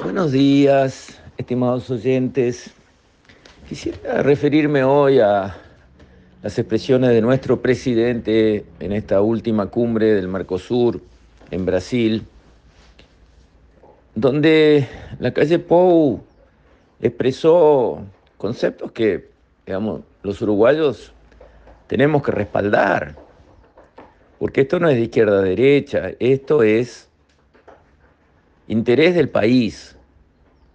Buenos días, estimados oyentes. Quisiera referirme hoy a las expresiones de nuestro presidente en esta última cumbre del Mercosur en Brasil, donde la calle Pou expresó conceptos que, digamos, los uruguayos tenemos que respaldar, porque esto no es de izquierda a derecha, esto es interés del país,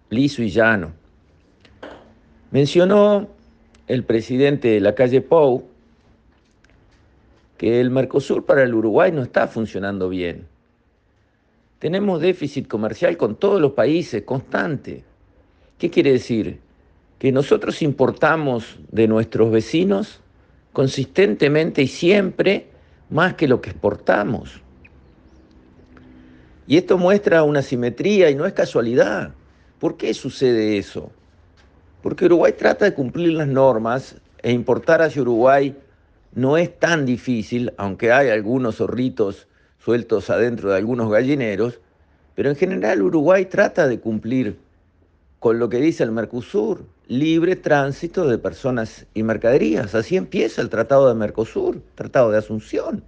liso y llano. Mencionó el presidente de la calle Pou que el Mercosur para el Uruguay no está funcionando bien. Tenemos déficit comercial con todos los países, constante. ¿Qué quiere decir? Que nosotros importamos de nuestros vecinos consistentemente y siempre más que lo que exportamos. Y esto muestra una simetría y no es casualidad. ¿Por qué sucede eso? Porque Uruguay trata de cumplir las normas e importar hacia Uruguay no es tan difícil, aunque hay algunos zorritos sueltos adentro de algunos gallineros, pero en general Uruguay trata de cumplir con lo que dice el Mercosur, libre tránsito de personas y mercaderías. Así empieza el Tratado de Mercosur, Tratado de Asunción.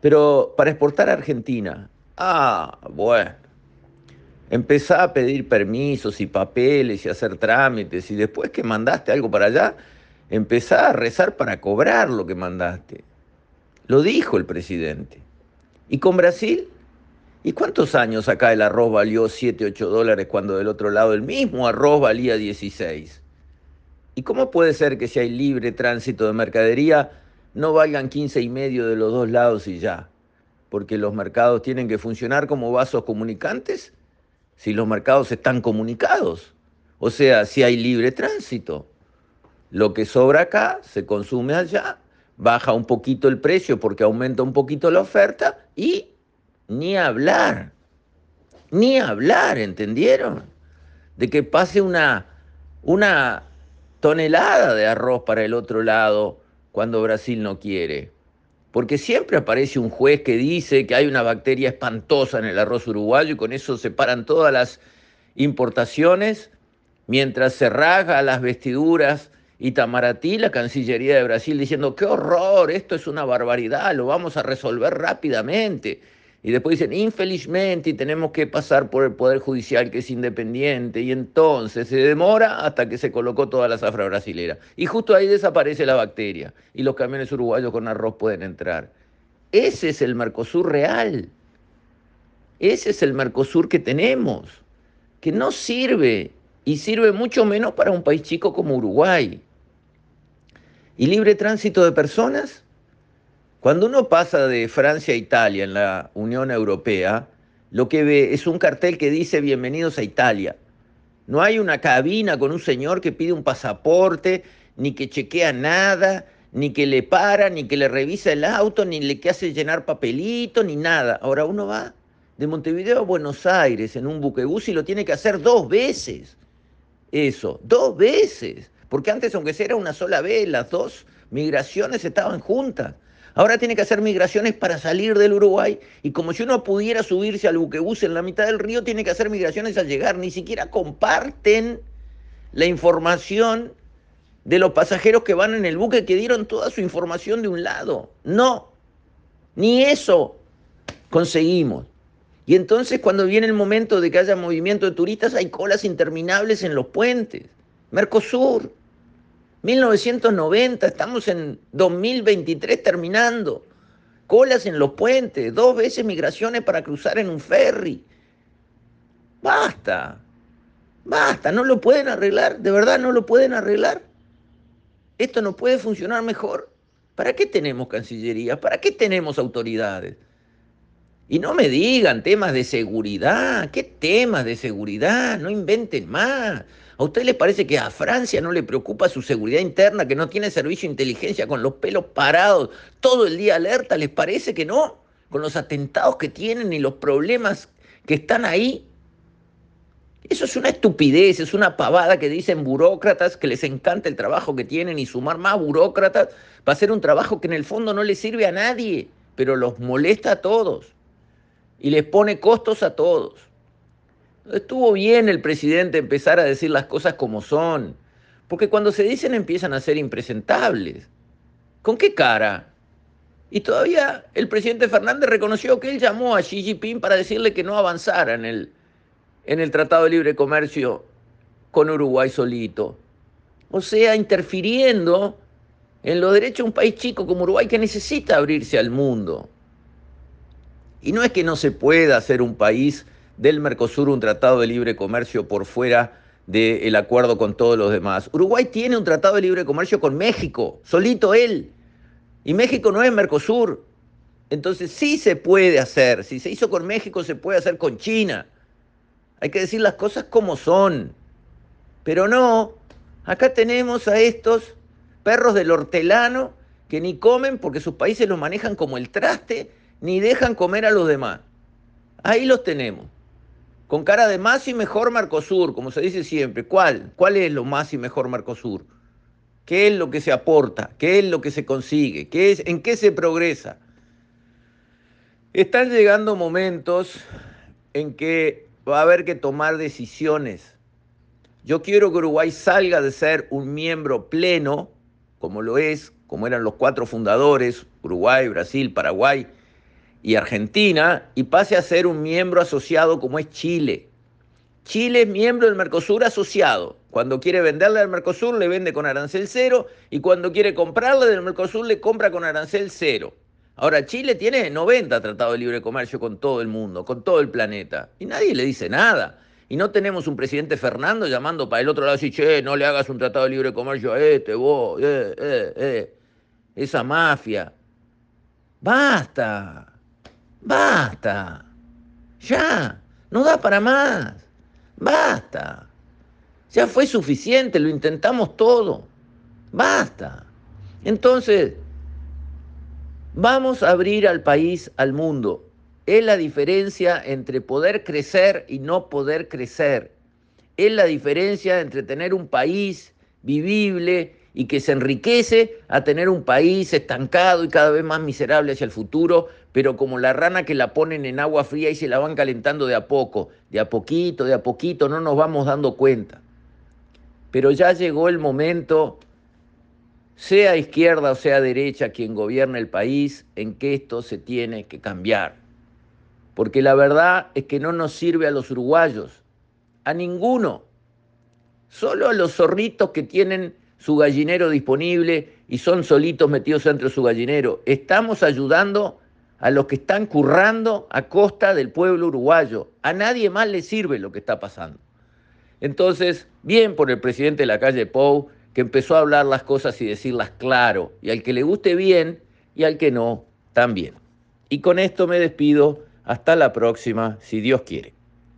Pero para exportar a Argentina, ah, bueno, empezá a pedir permisos y papeles y hacer trámites y después que mandaste algo para allá, empezá a rezar para cobrar lo que mandaste. Lo dijo el presidente. ¿Y con Brasil? ¿Y cuántos años acá el arroz valió 7, 8 dólares cuando del otro lado el mismo arroz valía 16? ¿Y cómo puede ser que si hay libre tránsito de mercadería no valgan 15 y medio de los dos lados y ya? Porque los mercados tienen que funcionar como vasos comunicantes si los mercados están comunicados. O sea, si hay libre tránsito. Lo que sobra acá se consume allá, baja un poquito el precio porque aumenta un poquito la oferta y ni hablar, ni hablar, ¿entendieron? De que pase una, una tonelada de arroz para el otro lado cuando Brasil no quiere. Porque siempre aparece un juez que dice que hay una bacteria espantosa en el arroz uruguayo y con eso se paran todas las importaciones, mientras se raja las vestiduras Itamaraty, la Cancillería de Brasil, diciendo, qué horror, esto es una barbaridad, lo vamos a resolver rápidamente. Y después dicen, infelizmente, tenemos que pasar por el Poder Judicial que es independiente. Y entonces se demora hasta que se colocó toda la zafra brasilera. Y justo ahí desaparece la bacteria. Y los camiones uruguayos con arroz pueden entrar. Ese es el Mercosur real. Ese es el Mercosur que tenemos. Que no sirve. Y sirve mucho menos para un país chico como Uruguay. ¿Y libre tránsito de personas? Cuando uno pasa de Francia a Italia en la Unión Europea, lo que ve es un cartel que dice bienvenidos a Italia. No hay una cabina con un señor que pide un pasaporte, ni que chequea nada, ni que le para, ni que le revisa el auto, ni le que hace llenar papelito, ni nada. Ahora uno va de Montevideo a Buenos Aires en un buquebús y lo tiene que hacer dos veces. Eso, dos veces. Porque antes, aunque sea una sola vez, las dos migraciones estaban juntas. Ahora tiene que hacer migraciones para salir del Uruguay y como si uno pudiera subirse al buquebús en la mitad del río, tiene que hacer migraciones al llegar. Ni siquiera comparten la información de los pasajeros que van en el buque que dieron toda su información de un lado. No, ni eso conseguimos. Y entonces cuando viene el momento de que haya movimiento de turistas, hay colas interminables en los puentes. Mercosur, 1990, estamos en 2023 terminando. Colas en los puentes, dos veces migraciones para cruzar en un ferry. Basta, basta, no lo pueden arreglar, de verdad no lo pueden arreglar. Esto no puede funcionar mejor. ¿Para qué tenemos Cancillería? ¿Para qué tenemos autoridades? Y no me digan temas de seguridad. ¿Qué temas de seguridad? No inventen más. ¿A usted les parece que a Francia no le preocupa su seguridad interna, que no tiene servicio de inteligencia con los pelos parados, todo el día alerta? ¿Les parece que no? Con los atentados que tienen y los problemas que están ahí. Eso es una estupidez, es una pavada que dicen burócratas que les encanta el trabajo que tienen y sumar más burócratas para hacer un trabajo que en el fondo no le sirve a nadie, pero los molesta a todos y les pone costos a todos. Estuvo bien el presidente empezar a decir las cosas como son, porque cuando se dicen empiezan a ser impresentables. ¿Con qué cara? Y todavía el presidente Fernández reconoció que él llamó a Xi Jinping para decirle que no avanzara en el, en el Tratado de Libre Comercio con Uruguay solito. O sea, interfiriendo en los derechos de un país chico como Uruguay que necesita abrirse al mundo. Y no es que no se pueda hacer un país del Mercosur un tratado de libre comercio por fuera del acuerdo con todos los demás. Uruguay tiene un tratado de libre comercio con México, solito él. Y México no es Mercosur. Entonces sí se puede hacer. Si se hizo con México, se puede hacer con China. Hay que decir las cosas como son. Pero no, acá tenemos a estos perros del hortelano que ni comen porque sus países los manejan como el traste ni dejan comer a los demás. Ahí los tenemos. Con cara de más y mejor Mercosur, como se dice siempre. ¿Cuál? ¿Cuál es lo más y mejor Mercosur? ¿Qué es lo que se aporta? ¿Qué es lo que se consigue? ¿Qué es, ¿En qué se progresa? Están llegando momentos en que va a haber que tomar decisiones. Yo quiero que Uruguay salga de ser un miembro pleno, como lo es, como eran los cuatro fundadores, Uruguay, Brasil, Paraguay, y Argentina y pase a ser un miembro asociado como es Chile. Chile es miembro del Mercosur asociado. Cuando quiere venderle al Mercosur le vende con arancel cero y cuando quiere comprarle del Mercosur le compra con arancel cero. Ahora, Chile tiene 90 tratados de libre comercio con todo el mundo, con todo el planeta, y nadie le dice nada. Y no tenemos un presidente Fernando llamando para el otro lado y che, no le hagas un tratado de libre comercio a este, vos, eh, eh, eh. Esa mafia. Basta. Basta. Ya. No da para más. Basta. Ya fue suficiente, lo intentamos todo. Basta. Entonces, vamos a abrir al país al mundo. Es la diferencia entre poder crecer y no poder crecer. Es la diferencia entre tener un país vivible y que se enriquece a tener un país estancado y cada vez más miserable hacia el futuro, pero como la rana que la ponen en agua fría y se la van calentando de a poco, de a poquito, de a poquito, no nos vamos dando cuenta. Pero ya llegó el momento, sea izquierda o sea derecha quien gobierna el país, en que esto se tiene que cambiar. Porque la verdad es que no nos sirve a los uruguayos, a ninguno, solo a los zorritos que tienen su gallinero disponible y son solitos metidos dentro de su gallinero. Estamos ayudando a los que están currando a costa del pueblo uruguayo. A nadie más le sirve lo que está pasando. Entonces, bien por el presidente de la calle Pou, que empezó a hablar las cosas y decirlas claro, y al que le guste bien y al que no, también. Y con esto me despido. Hasta la próxima, si Dios quiere.